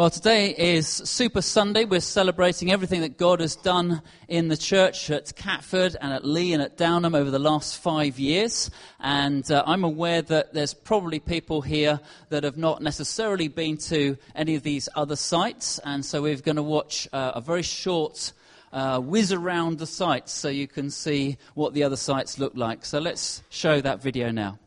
Well, today is Super Sunday. We're celebrating everything that God has done in the church at Catford and at Lee and at Downham over the last five years. And uh, I'm aware that there's probably people here that have not necessarily been to any of these other sites. And so we're going to watch uh, a very short uh, whiz around the sites so you can see what the other sites look like. So let's show that video now.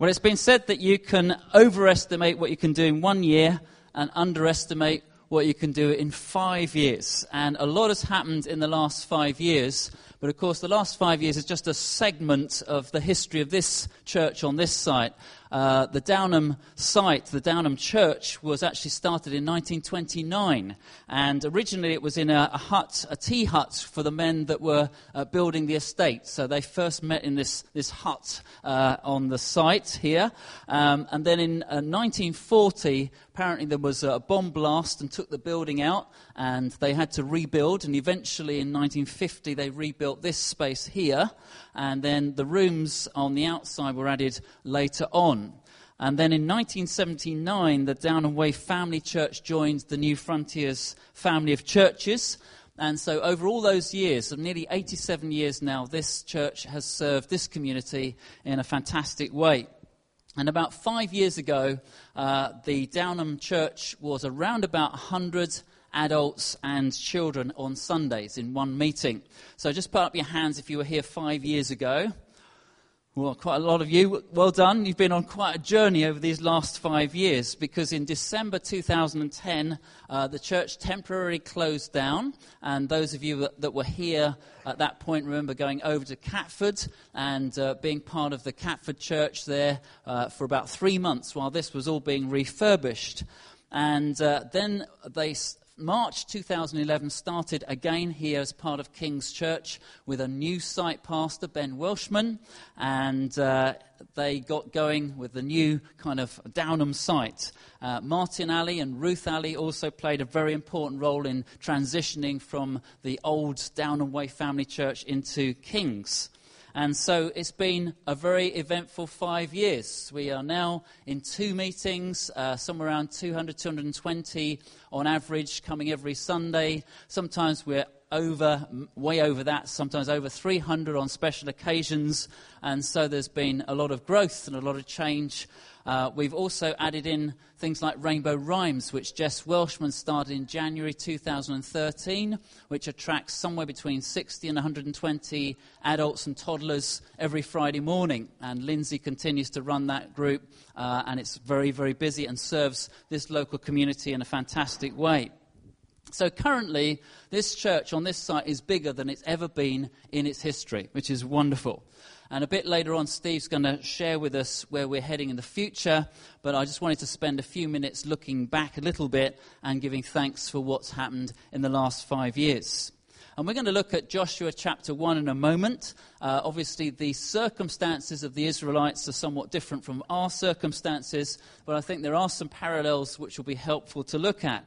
Well, it's been said that you can overestimate what you can do in one year and underestimate what you can do in five years. And a lot has happened in the last five years. But of course, the last five years is just a segment of the history of this church on this site. Uh, the Downham site, the Downham church, was actually started in 1929. And originally it was in a, a hut, a tea hut for the men that were uh, building the estate. So they first met in this, this hut uh, on the site here. Um, and then in 1940, uh, apparently there was a bomb blast and took the building out. And they had to rebuild. And eventually in 1950, they rebuilt this space here. And then the rooms on the outside were added later on on. And then in 1979, the Downham Way Family Church joined the New Frontiers family of churches. And so, over all those years, nearly 87 years now, this church has served this community in a fantastic way. And about five years ago, uh, the Downham Church was around about 100 adults and children on Sundays in one meeting. So just put up your hands if you were here five years ago. Well, quite a lot of you. Well done. You've been on quite a journey over these last five years because in December 2010, uh, the church temporarily closed down. And those of you that, that, were here at that point remember going over to Catford and uh, being part of the Catford church there uh, for about three months while this was all being refurbished. And uh, then they March 2011 started again here as part of King's Church with a new site pastor, Ben Welshman, and uh, they got going with the new kind of Downham site. Uh, Martin Alley and Ruth Alley also played a very important role in transitioning from the old Downham Way family church into King's. And so it's been a very eventful five years. We are now in two meetings, uh, somewhere around 200, 220 on average, coming every Sunday. Sometimes we're over, way over that, sometimes over 300 on special occasions. And so there's been a lot of growth and a lot of change uh, we've also added in things like Rainbow Rhymes, which Jess Welshman started in January 2013, which attracts somewhere between 60 and 120 adults and toddlers every Friday morning. And Lindsay continues to run that group, uh, and it's very, very busy and serves this local community in a fantastic way. So currently, this church on this site is bigger than it's ever been in its history, which is wonderful. And a bit later on, Steve's going to share with us where we're heading in the future. But I just wanted to spend a few minutes looking back a little bit and giving thanks for what's happened in the last five years. And we're going to look at Joshua chapter 1 in a moment. Uh, obviously, the circumstances of the Israelites are somewhat different from our circumstances, but I think there are some parallels which will be helpful to look at.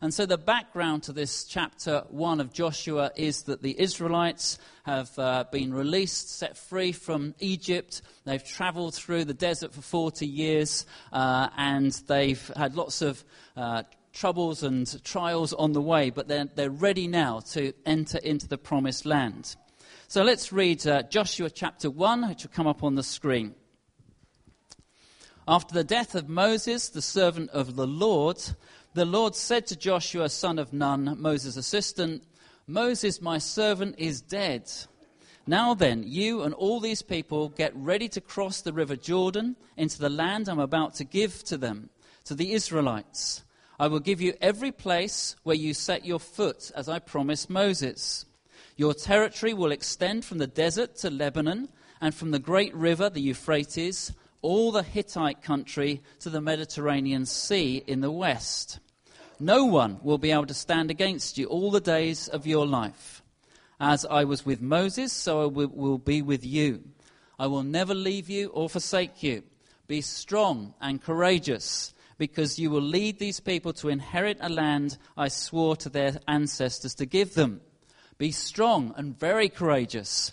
And so, the background to this chapter 1 of Joshua is that the Israelites have uh, been released, set free from Egypt. They've traveled through the desert for 40 years, uh, and they've had lots of uh, troubles and trials on the way, but they're, they're ready now to enter into the promised land. So, let's read uh, Joshua chapter 1, which will come up on the screen. After the death of Moses, the servant of the Lord, the Lord said to Joshua, son of Nun, Moses' assistant, Moses, my servant, is dead. Now then, you and all these people get ready to cross the river Jordan into the land I'm about to give to them, to the Israelites. I will give you every place where you set your foot, as I promised Moses. Your territory will extend from the desert to Lebanon, and from the great river, the Euphrates, all the Hittite country to the Mediterranean Sea in the west. No one will be able to stand against you all the days of your life. As I was with Moses, so I will be with you. I will never leave you or forsake you. Be strong and courageous, because you will lead these people to inherit a land I swore to their ancestors to give them. Be strong and very courageous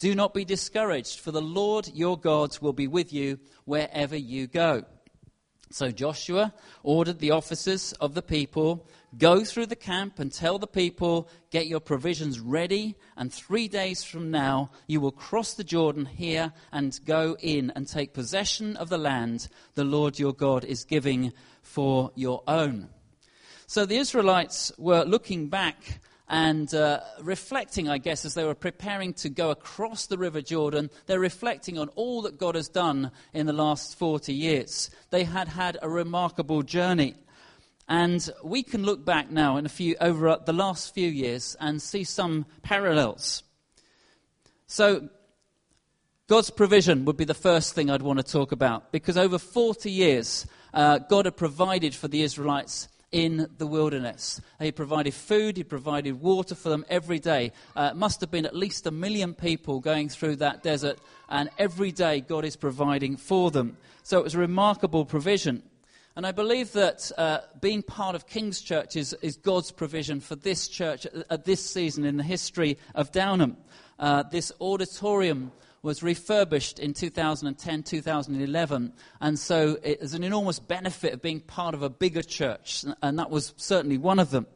Do not be discouraged, for the Lord your God will be with you wherever you go. So Joshua ordered the officers of the people go through the camp and tell the people, get your provisions ready, and three days from now you will cross the Jordan here and go in and take possession of the land the Lord your God is giving for your own. So the Israelites were looking back and uh, reflecting, I guess, as they were preparing to go across the River Jordan, they're reflecting on all that God has done in the last 40 years. They had had a remarkable journey. And we can look back now in a few, over the last few years and see some parallels. So, God's provision would be the first thing I'd want to talk about because over 40 years, uh, God had provided for the Israelites in the wilderness. He provided food, he provided water for them every day. Uh, it must have been at least a million people going through that desert, and every day God is providing for them. So it was a remarkable provision. And I believe that uh, being part of King's Church is, is, God's provision for this church at, at, this season in the history of Downham. Uh, this auditorium was refurbished in 2010, 2011. And so it is an enormous benefit of being part of a bigger church, and that was certainly one of them.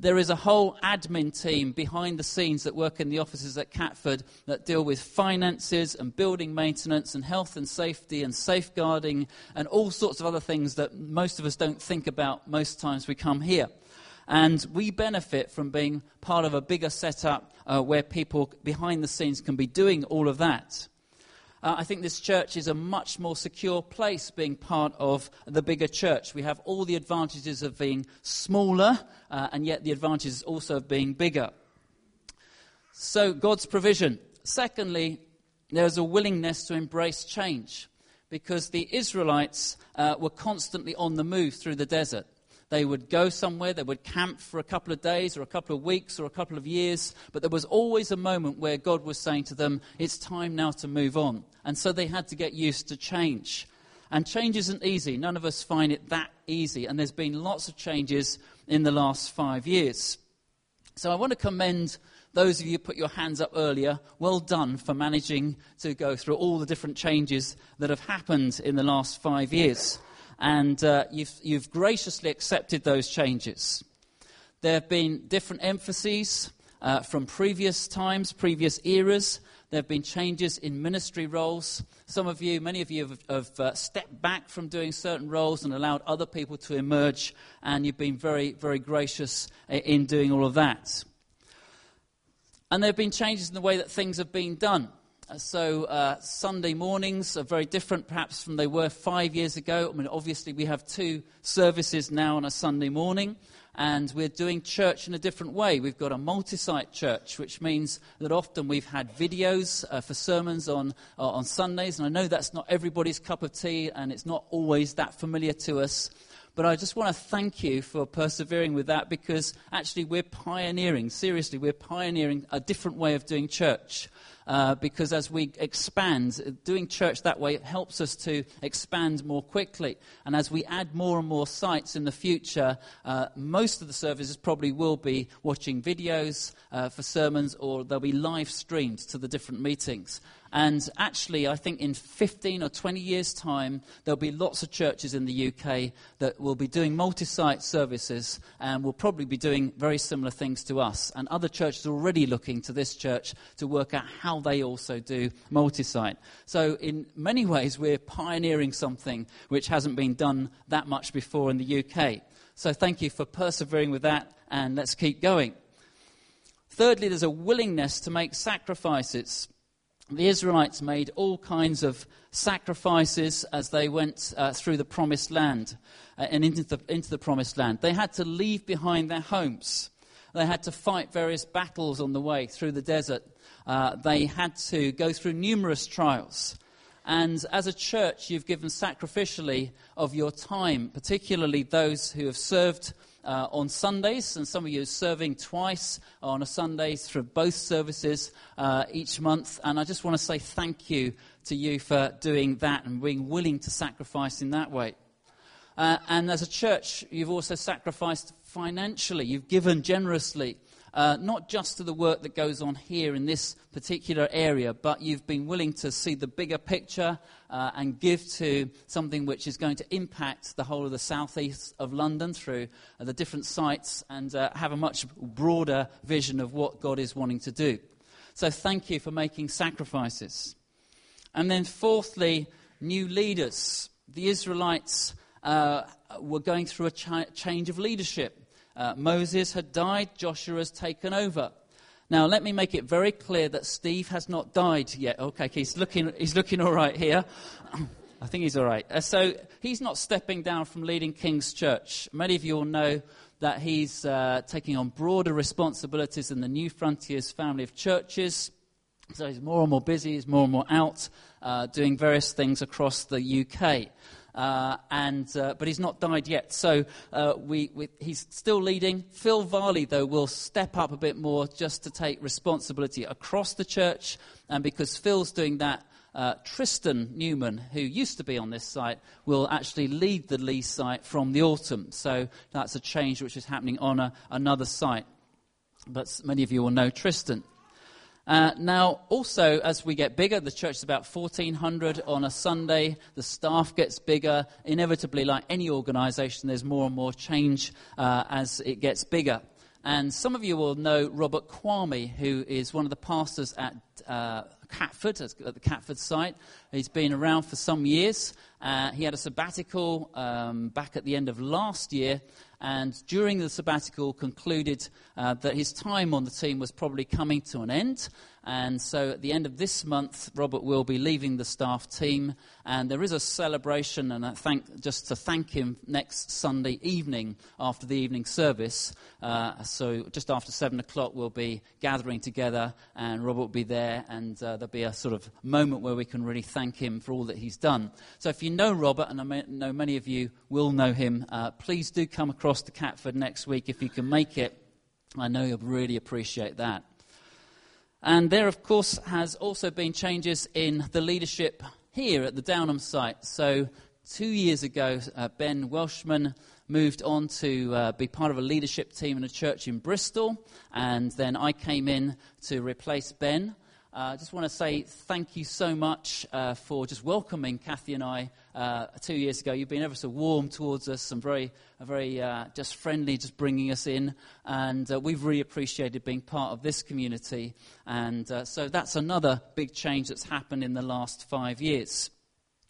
There is a whole admin team behind the scenes that work in the offices at Catford that deal with finances and building maintenance and health and safety and safeguarding and all sorts of other things that most of us don't think about most times we come here. And we benefit from being part of a bigger setup uh, where people behind the scenes can be doing all of that. Uh, I think this church is a much more secure place being part of the bigger church. We have all the advantages of being smaller, uh, and yet the advantages also of being bigger. So, God's provision. Secondly, there is a willingness to embrace change because the Israelites uh, were constantly on the move through the desert. They would go somewhere, they would camp for a couple of days or a couple of weeks or a couple of years, but there was always a moment where God was saying to them, It's time now to move on. And so they had to get used to change. And change isn't easy. None of us find it that easy. And there's been lots of changes in the last five years. So I want to commend those of you who put your hands up earlier. Well done for managing to go through all the different changes that have happened in the last five years and uh, you've, you've graciously accepted those changes. There have been different emphases uh, from previous times, previous eras. There have been changes in ministry roles. Some of you, many of you, have, have uh, stepped back from doing certain roles and allowed other people to emerge, and you've been very, very gracious in doing all of that. And there have been changes in the way that things have been done. Uh, so uh, Sunday mornings are very different, perhaps, from they were five years ago. I mean, obviously, we have two services now on a Sunday morning, and we're doing church in a different way. We've got a multi-site church, which means that often we've had videos uh, for sermons on uh, on Sundays, and I know that's not everybody's cup of tea, and it's not always that familiar to us. But I just want to thank you for persevering with that because actually we're pioneering, seriously, we're pioneering a different way of doing church uh, because as we expand, doing church that way helps us to expand more quickly. And as we add more and more sites in the future, uh, most of the services probably will be watching videos uh, for sermons or they'll be live streamed to the different meetings. And actually, I think in 15 or 20 years' time, there'll be lots of churches in the UK that will be doing multi site services and will probably be doing very similar things to us. And other churches are already looking to this church to work out how they also do multi site. So, in many ways, we're pioneering something which hasn't been done that much before in the UK. So, thank you for persevering with that, and let's keep going. Thirdly, there's a willingness to make sacrifices the Israelites made all kinds of sacrifices as they went uh, through the promised land uh, and into the, into the promised land. They had to leave behind their homes. They had to fight various battles on the way through the desert. Uh, they had to go through numerous trials. And as a church, you've given sacrificially of your time, particularly those who have served uh, on Sundays, and some of you are serving twice on a Sunday through both services uh, each month. And I just want to say thank you to you for doing that and being willing to sacrifice in that way. Uh, and as a church, you've also sacrificed financially. You've given generously uh, not just to the work that goes on here in this particular area, but you've been willing to see the bigger picture uh, and give to something which is going to impact the whole of the southeast of London through uh, the different sites and uh, have a much broader vision of what God is wanting to do. So thank you for making sacrifices. And then, fourthly, new leaders. The Israelites uh, were going through a ch- change of leadership. Uh, Moses had died, Joshua has taken over. Now, let me make it very clear that Steve has not died yet. Okay, he's looking, he's looking all right here. I think he's all right. Uh, so he's not stepping down from leading King's Church. Many of you will know that he's uh, taking on broader responsibilities in the New Frontiers family of churches. So he's more and more busy, he's more and more out, uh, doing various things across the UK. Uh, and, uh, but he's not died yet. So uh, we, we, he's still leading. Phil Varley, though, will step up a bit more just to take responsibility across the church. And because Phil's doing that, uh, Tristan Newman, who used to be on this site, will actually lead the Lee site from the autumn. So that's a change which is happening on a, another site. But many of you will know Tristan. Uh, now, also, as we get bigger, the church is about 1,400 on a Sunday. The staff gets bigger. Inevitably, like any organization, there's more and more change uh, as it gets bigger. And some of you will know Robert Kwame, who is one of the pastors at uh, Catford, at the Catford site. He's been around for some years. Uh, he had a sabbatical um, back at the end of last year, and during the sabbatical concluded uh, that his time on the team was probably coming to an end. And so at the end of this month, Robert will be leaving the staff team. And there is a celebration, and I thank, just to thank him next Sunday evening after the evening service. Uh, so just after 7 o'clock, we'll be gathering together, and Robert will be there, and uh, there'll be a sort of moment where we can really thank him for all that he's done. So if you know Robert, and I know many of you will know him, uh, please do come across to Catford next week if you can make it. I know you'll really appreciate that. And there, of course, has also been changes in the leadership here at the Downham site. So, two years ago, uh, Ben Welshman moved on to uh, be part of a leadership team in a church in Bristol, and then I came in to replace Ben. I uh, just want to say thank you so much uh, for just welcoming Kathy and I uh, two years ago. You've been ever so warm towards us and very, very uh, just friendly, just bringing us in. And uh, we've really appreciated being part of this community. And uh, so that's another big change that's happened in the last five years.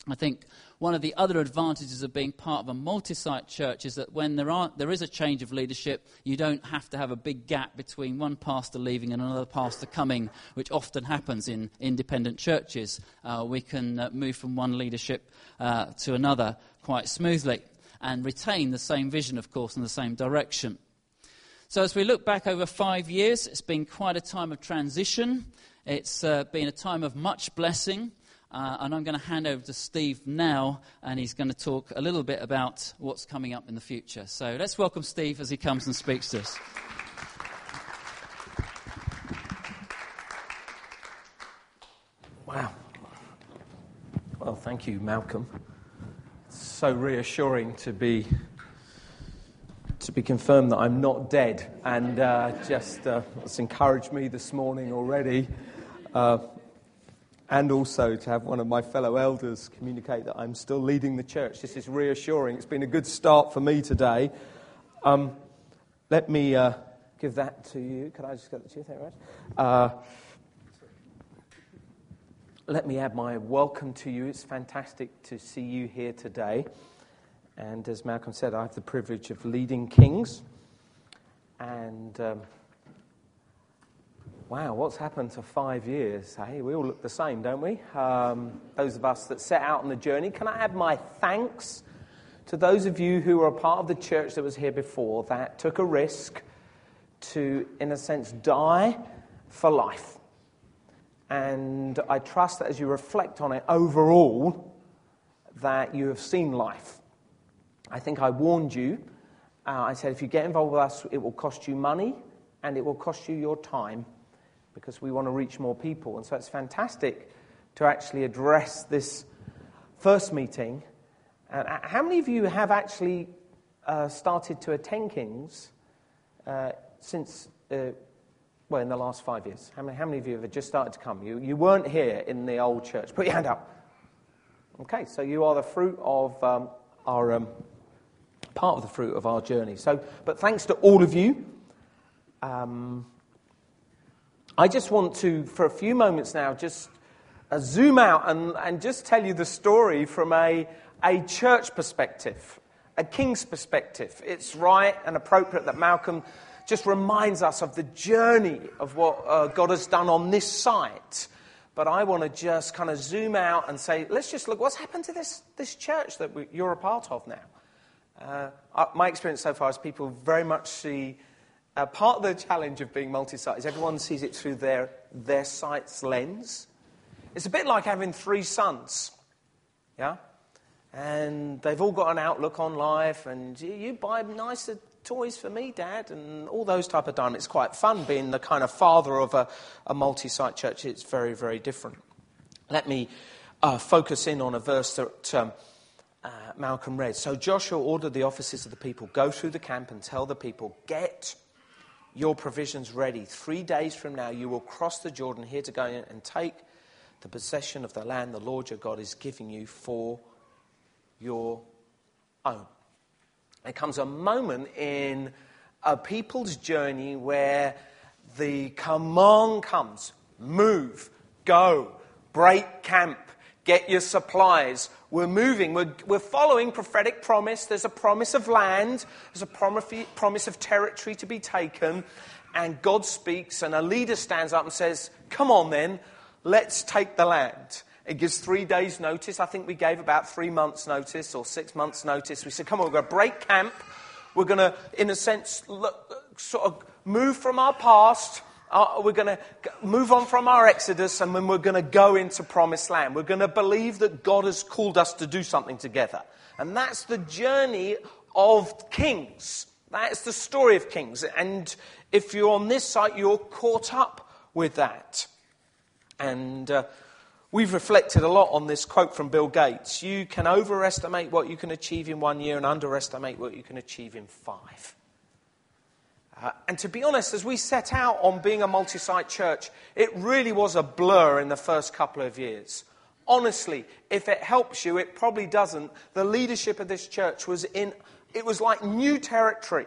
I think one of the other advantages of being part of a multi site church is that when there, are, there is a change of leadership, you don't have to have a big gap between one pastor leaving and another pastor coming, which often happens in independent churches. Uh, we can uh, move from one leadership uh, to another quite smoothly and retain the same vision, of course, in the same direction. So, as we look back over five years, it's been quite a time of transition. It's uh, been a time of much blessing. Uh, and I'm going to hand over to Steve now, and he's going to talk a little bit about what's coming up in the future. So let's welcome Steve as he comes and speaks to us. Wow. Well, thank you, Malcolm. It's so reassuring to be to be confirmed that I'm not dead, and uh, just uh, it's encouraged me this morning already. Uh, and also to have one of my fellow elders communicate that I'm still leading the church. This is reassuring. It's been a good start for me today. Um, let me uh, give that to you. Can I just get the chair there, right? Uh, let me add my welcome to you. It's fantastic to see you here today. And as Malcolm said, I have the privilege of leading Kings. And. Um, Wow, what's happened to five years? Hey, we all look the same, don't we? Um, those of us that set out on the journey. Can I add my thanks to those of you who were a part of the church that was here before that took a risk to, in a sense, die for life And I trust that as you reflect on it overall, that you have seen life. I think I warned you. Uh, I said, if you get involved with us, it will cost you money and it will cost you your time because we want to reach more people. And so it's fantastic to actually address this first meeting. Uh, how many of you have actually uh, started to attend Kings uh, since, uh, well, in the last five years? How many, how many of you have just started to come? You, you weren't here in the old church. Put your hand up. Okay, so you are the fruit of um, our, um, part of the fruit of our journey. So, but thanks to all of you. Um, I just want to, for a few moments now, just uh, zoom out and, and just tell you the story from a, a church perspective, a king's perspective. It's right and appropriate that Malcolm just reminds us of the journey of what uh, God has done on this site. But I want to just kind of zoom out and say, let's just look what's happened to this, this church that we, you're a part of now. Uh, my experience so far is people very much see uh, part of the challenge of being multi site is everyone sees it through their, their site's lens. It's a bit like having three sons. Yeah? And they've all got an outlook on life, and you, you buy nicer toys for me, Dad, and all those type of dynamics. It's quite fun being the kind of father of a, a multi site church. It's very, very different. Let me uh, focus in on a verse that um, uh, Malcolm read. So Joshua ordered the officers of the people go through the camp and tell the people, get your provisions ready. Three days from now, you will cross the Jordan here to go and take the possession of the land the Lord your God is giving you for your own. There comes a moment in a people's journey where the command comes move, go, break camp, get your supplies. We're moving, we're, we're following prophetic promise. There's a promise of land, there's a promise of territory to be taken. And God speaks, and a leader stands up and says, Come on then, let's take the land. It gives three days' notice. I think we gave about three months' notice or six months' notice. We said, come on, we're going to break camp. We're going to, in a sense, look, sort of move from our past. Uh, we're going to move on from our exodus and then we're going to go into promised land. We're going to believe that God has called us to do something together. And that's the journey of kings. That's the story of kings. And if you're on this site, you're caught up with that. And uh, we've reflected a lot on this quote from Bill Gates You can overestimate what you can achieve in one year and underestimate what you can achieve in five. Uh, and to be honest, as we set out on being a multi site church, it really was a blur in the first couple of years. Honestly, if it helps you, it probably doesn't. The leadership of this church was in, it was like new territory.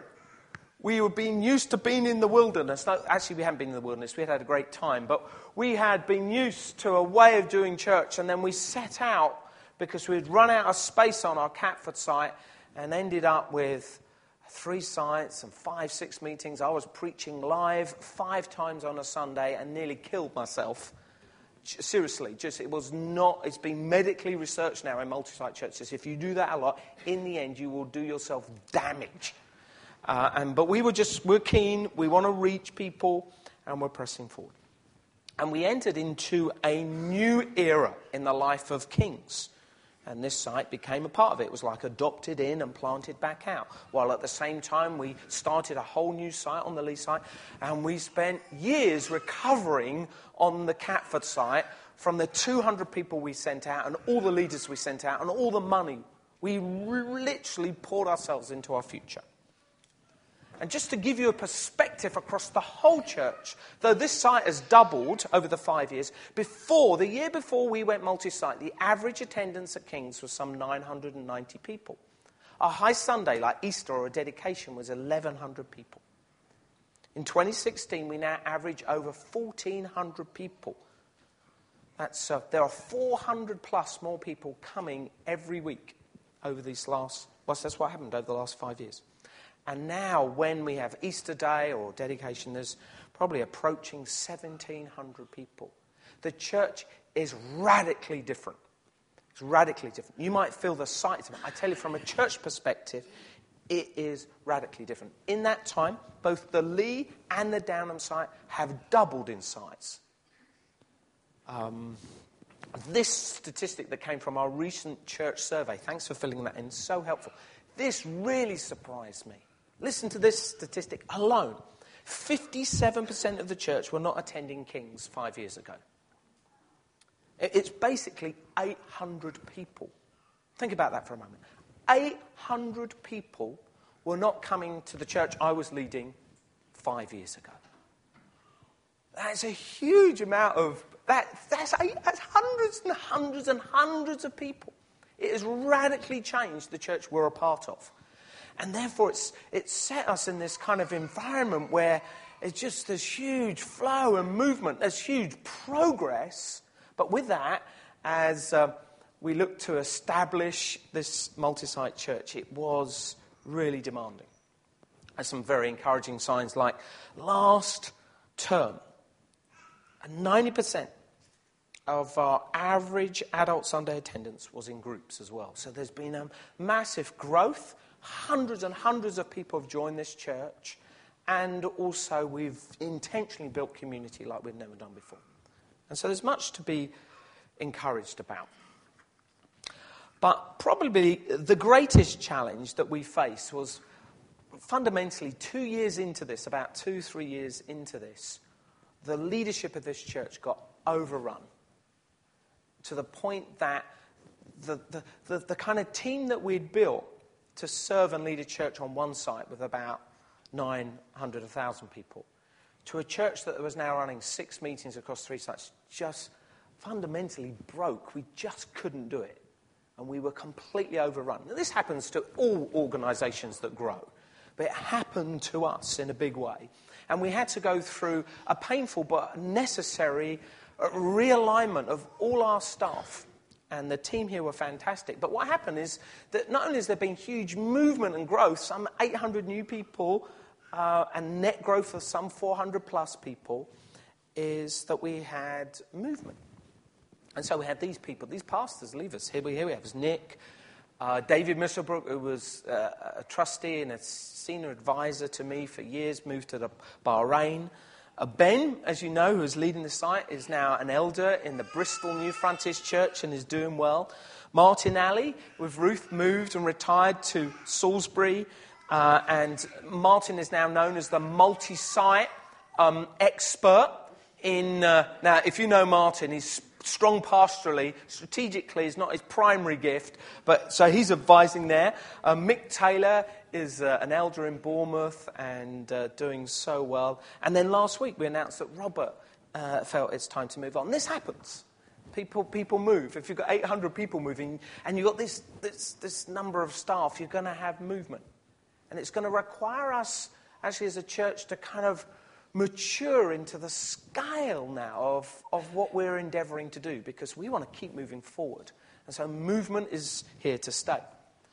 We were being used to being in the wilderness. No, actually, we hadn't been in the wilderness. We had had a great time. But we had been used to a way of doing church. And then we set out because we'd run out of space on our Catford site and ended up with three sites and five, six meetings. I was preaching live five times on a Sunday and nearly killed myself. Seriously, just it was not. It's been medically researched now in multi-site churches. If you do that a lot, in the end, you will do yourself damage uh, and, but we were just, we're keen, we want to reach people, and we're pressing forward. And we entered into a new era in the life of kings. And this site became a part of it. It was like adopted in and planted back out. While at the same time, we started a whole new site on the Lee site. And we spent years recovering on the Catford site from the 200 people we sent out and all the leaders we sent out and all the money. We literally poured ourselves into our future. And just to give you a perspective across the whole church, though this site has doubled over the five years, before, the year before we went multi site, the average attendance at King's was some 990 people. A high Sunday, like Easter or a dedication, was 1,100 people. In 2016, we now average over 1,400 people. That's, uh, there are 400 plus more people coming every week over these last, well, that's what happened over the last five years. And now, when we have Easter Day or dedication, there's probably approaching 1,700 people. The church is radically different. It's radically different. You might feel the sight of it. I tell you, from a church perspective, it is radically different. In that time, both the Lee and the Downham site have doubled in size. Um, this statistic that came from our recent church survey, thanks for filling that in, so helpful. This really surprised me. Listen to this statistic alone 57% of the church were not attending King's five years ago. It's basically 800 people. Think about that for a moment. 800 people were not coming to the church I was leading five years ago. That's a huge amount of that. That's, that's hundreds and hundreds and hundreds of people. It has radically changed the church we're a part of. And therefore, it's, it's set us in this kind of environment where it's just this huge flow and movement, there's huge progress. But with that, as uh, we look to establish this multi site church, it was really demanding. There's some very encouraging signs like last term, 90% of our average adult Sunday attendance was in groups as well. So there's been a massive growth. Hundreds and hundreds of people have joined this church. And also, we've intentionally built community like we've never done before. And so there's much to be encouraged about. But probably the greatest challenge that we faced was fundamentally two years into this, about two, three years into this, the leadership of this church got overrun to the point that the, the, the, the kind of team that we'd built to serve and lead a church on one site with about 900, 1,000 people, to a church that was now running six meetings across three sites, just fundamentally broke. We just couldn't do it. And we were completely overrun. Now, this happens to all organizations that grow, but it happened to us in a big way. And we had to go through a painful but necessary realignment of all our staff. And the team here were fantastic. But what happened is that not only has there been huge movement and growth, some 800 new people, uh, and net growth of some 400 plus people, is that we had movement. And so we had these people, these pastors leave us. Here we, here we have Nick, uh, David Misselbrook, who was uh, a trustee and a senior advisor to me for years, moved to the Bahrain. Uh, ben, as you know, who's leading the site, is now an elder in the Bristol New Frontiers Church and is doing well. Martin Alley, with Ruth, moved and retired to Salisbury. Uh, and Martin is now known as the multi site um, expert. In, uh, now, if you know Martin, he's strong pastorally, strategically is not his primary gift, but so he's advising there. Uh, Mick Taylor is uh, an elder in Bournemouth and uh, doing so well. And then last week we announced that Robert uh, felt it's time to move on. This happens. People, people move. If you've got 800 people moving and you've got this, this, this number of staff, you're going to have movement. And it's going to require us, actually, as a church, to kind of mature into the scale now of, of what we're endeavoring to do because we want to keep moving forward. And so movement is here to stay.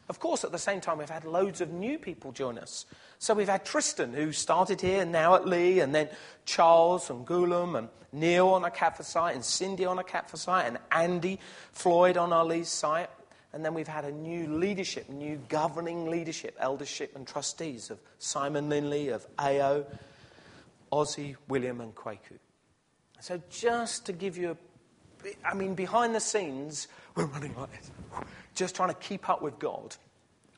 Of course, at the same time, we've had loads of new people join us. So we've had Tristan, who started here, and now at Lee, and then Charles and Gulam and Neil on our Catford site, and Cindy on our Catford site, and Andy Floyd on our Lee site. And then we've had a new leadership, new governing leadership, eldership and trustees of Simon Linley, of AO, Ozzy, William, and Kwaku. So, just to give you a, I mean, behind the scenes, we're running like this, just trying to keep up with God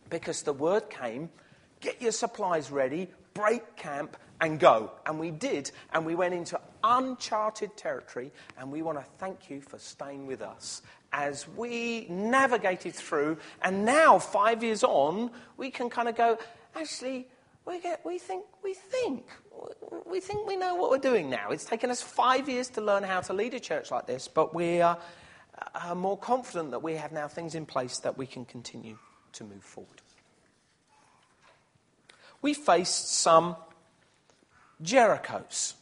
because the word came get your supplies ready, break camp, and go. And we did, and we went into uncharted territory, and we want to thank you for staying with us as we navigated through. And now, five years on, we can kind of go, actually, we, get, we, think, we think, we think we know what we're doing now. It's taken us five years to learn how to lead a church like this, but we are, are more confident that we have now things in place that we can continue to move forward. We faced some Jerichos.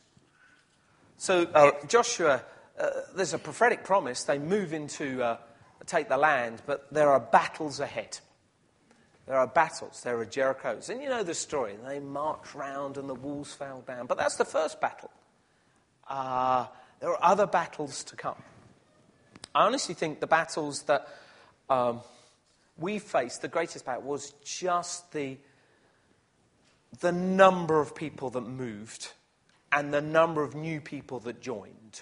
So uh, Joshua, uh, there's a prophetic promise. They move into uh, take the land, but there are battles ahead. There are battles, there are Jerichos. And you know the story. They marched round and the walls fell down. But that's the first battle. Uh, there are other battles to come. I honestly think the battles that um, we faced, the greatest battle, was just the, the number of people that moved and the number of new people that joined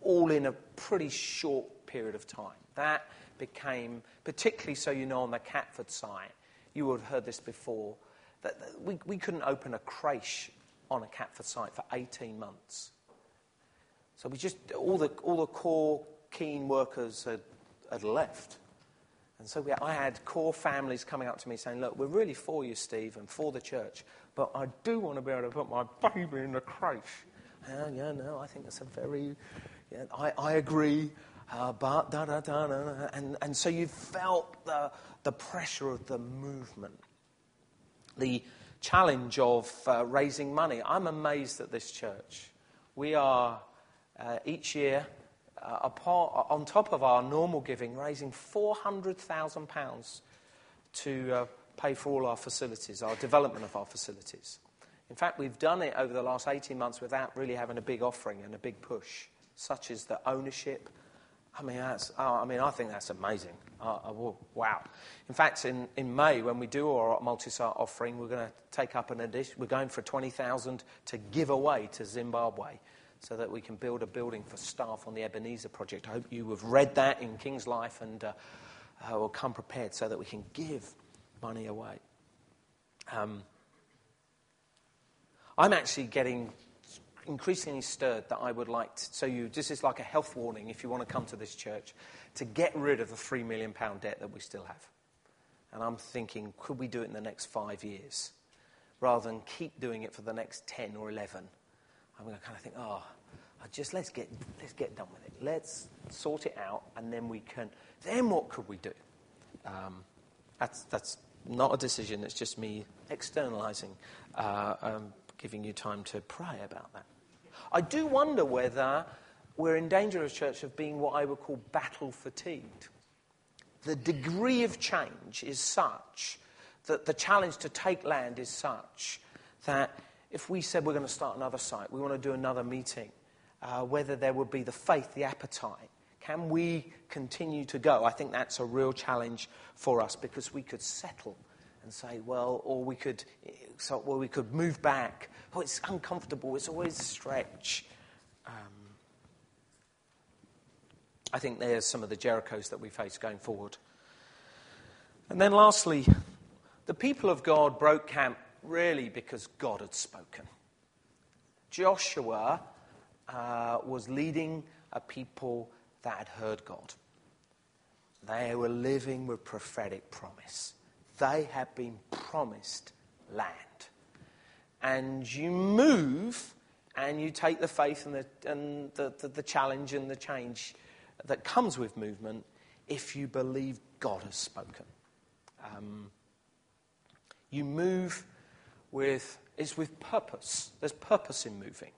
all in a pretty short period of time. That became, particularly so you know on the Catford site, you would have heard this before, that we, we couldn't open a creche on a Catford site for 18 months. So we just, all the, all the core keen workers had, had left. And so we, I had core families coming up to me saying, Look, we're really for you, Steve, and for the church, but I do want to be able to put my baby in the creche. Yeah, yeah, no, I think that's a very, yeah, I, I agree, uh, but da da da da. And, and so you felt the, the pressure of the movement, the challenge of uh, raising money. I'm amazed at this church. We are uh, each year uh, apart, on top of our normal giving, raising £400,000 to uh, pay for all our facilities, our development of our facilities. In fact, we've done it over the last 18 months without really having a big offering and a big push, such as the ownership. I mean, that's, oh, I mean, I think that's amazing. Uh, uh, wow. In fact, in, in May, when we do our multi-site offering, we're going to take up an addition. We're going for 20,000 to give away to Zimbabwe so that we can build a building for staff on the Ebenezer project. I hope you have read that in King's Life and uh, uh, will come prepared so that we can give money away. Um, I'm actually getting increasingly stirred that I would like to, so you, this is like a health warning if you want to come to this church, to get rid of the £3 million debt that we still have. And I'm thinking, could we do it in the next five years? Rather than keep doing it for the next 10 or 11 I'm going to kind of think, oh, just let's get, let's get done with it. Let's sort it out, and then we can. Then what could we do? Um, that's, that's not a decision, it's just me externalizing, uh, um, giving you time to pray about that. I do wonder whether we're in danger as church of being what I would call battle fatigued. The degree of change is such that the challenge to take land is such that if we said we're going to start another site, we want to do another meeting, uh, whether there would be the faith, the appetite. Can we continue to go? I think that's a real challenge for us because we could settle and say, well, or we could, so, well, we could move back. Oh, it's uncomfortable. It's always a stretch. Um, I think there's some of the Jerichos that we face going forward. And then lastly, the people of God broke camp really because God had spoken. Joshua uh, was leading a people that had heard God. They were living with prophetic promise. They had been promised land. And you move and you take the faith and the, and the, the, the challenge and the change that comes with movement if you believe God has spoken. Um, you move with, is with purpose. There's purpose in moving.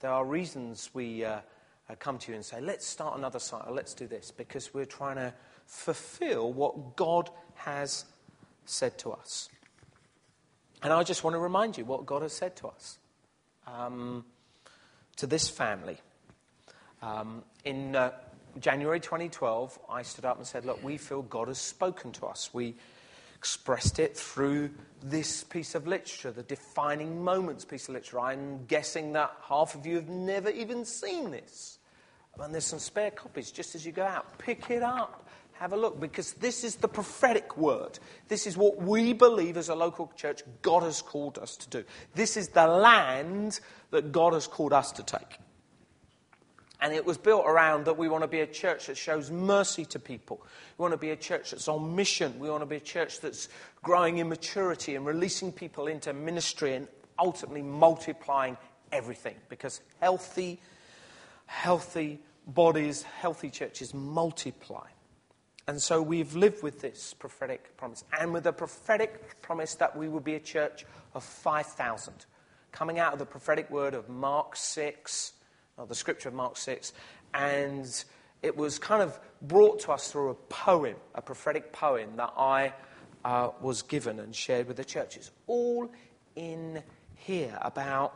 There are reasons we uh, uh, come to you and say, let's start another site or let's do this, because we're trying to fulfill what God has said to us. And I just want to remind you what God has said to us, um, to this family. Um, in uh, January 2012, I stood up and said, Look, we feel God has spoken to us. We expressed it through this piece of literature, the defining moments piece of literature. I'm guessing that half of you have never even seen this. And there's some spare copies just as you go out. Pick it up, have a look, because this is the prophetic word. This is what we believe as a local church God has called us to do. This is the land that God has called us to take. And it was built around that we want to be a church that shows mercy to people. We want to be a church that's on mission. We want to be a church that's growing in maturity and releasing people into ministry and ultimately multiplying everything. Because healthy, healthy bodies, healthy churches multiply. And so we've lived with this prophetic promise. And with the prophetic promise that we will be a church of 5,000. Coming out of the prophetic word of Mark 6 the scripture of Mark 6, and it was kind of brought to us through a poem, a prophetic poem that I uh, was given and shared with the churches. All in here about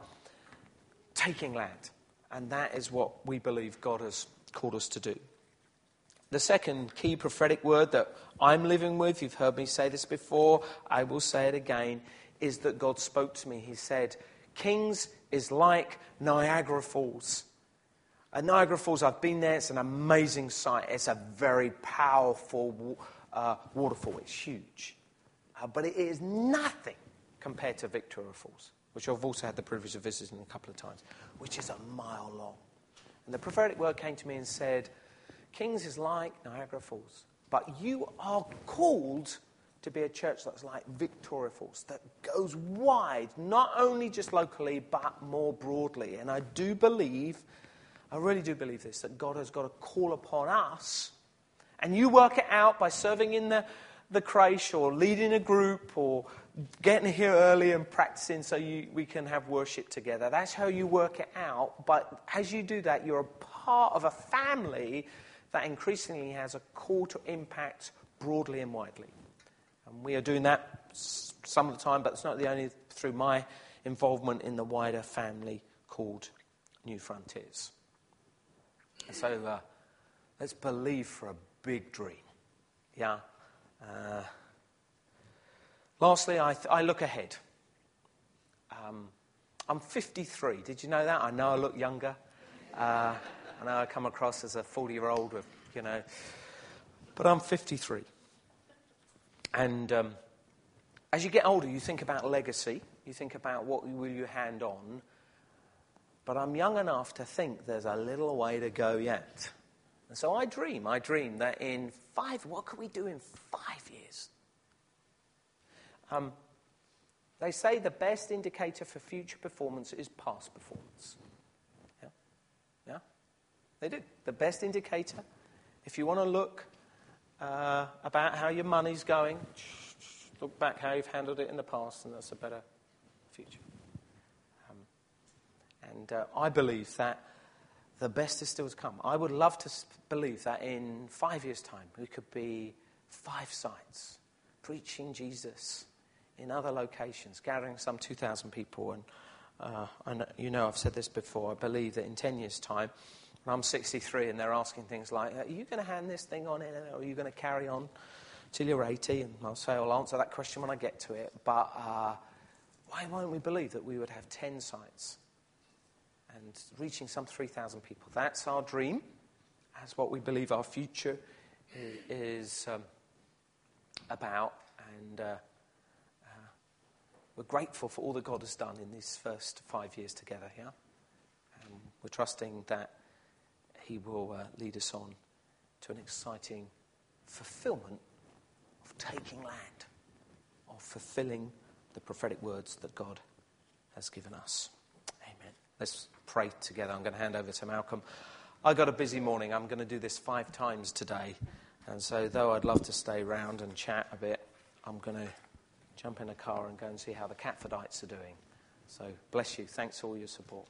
taking land. And that is what we believe God has called us to do. The second key prophetic word that I'm living with, you've heard me say this before, I will say it again, is that God spoke to me. He said, Kings is like Niagara Falls. At Niagara Falls, I've been there. It's an amazing sight. It's a very powerful uh, waterfall. It's huge. Uh, but it is nothing compared to Victoria Falls, which I've also had the privilege of visiting a couple of times, which is a mile long. And the prophetic word came to me and said, Kings is like Niagara Falls, but you are called to be a church that's like Victoria Falls, that goes wide, not only just locally, but more broadly. And I do believe, I really do believe this, that God has got a call upon us. And you work it out by serving in the, the creche or leading a group or getting here early and practicing so you, we can have worship together. That's how you work it out. But as you do that, you're a part of a family that increasingly has a call to impact broadly and widely. And we are doing that some of the time, but it's not the only through my involvement in the wider family called Newfrontiers. So let's believe for a big dream. Yeah. Uh, lastly, I, th- I, look ahead. Um, I'm 53. Did you know that? I know I look younger. Uh, I know I come across as a 40 year old with, you know, but I'm 53. And um, as you get older, you think about legacy, you think about what will you hand on. But I'm young enough to think there's a little way to go yet. And so I dream, I dream that in five, what could we do in five years? Um, they say the best indicator for future performance is past performance. Yeah? Yeah? They do. The best indicator, if you want to look uh, about how your money's going. Look back how you've handled it in the past, and that's a better future. And uh, I believe that the best is still to come. I would love to believe that in five years' time, we could be five sites preaching Jesus in other locations, gathering some 2,000 people. And, uh, you know, I've said this before, I believe that in 10 years' time, I'm 63 and they're asking things like, Are you going to hand this thing on in or are you going to carry on till you're 80? And I'll say, I'll answer that question when I get to it. But uh, why won't we believe that we would have 10 sites and reaching some 3,000 people? That's our dream. That's what we believe our future is um, about. And uh, uh, we're grateful for all that God has done in these first five years together, yeah? And we're trusting that he will uh, lead us on to an exciting fulfillment of taking land, of fulfilling the prophetic words that God has given us. Amen. Let's pray together. I'm going to hand over to Malcolm. I got a busy morning. I'm going to do this five times today. And so, though I'd love to stay around and chat a bit, I'm going to jump in a car and go and see how the Catfordites are doing. So, bless you. Thanks for all your support.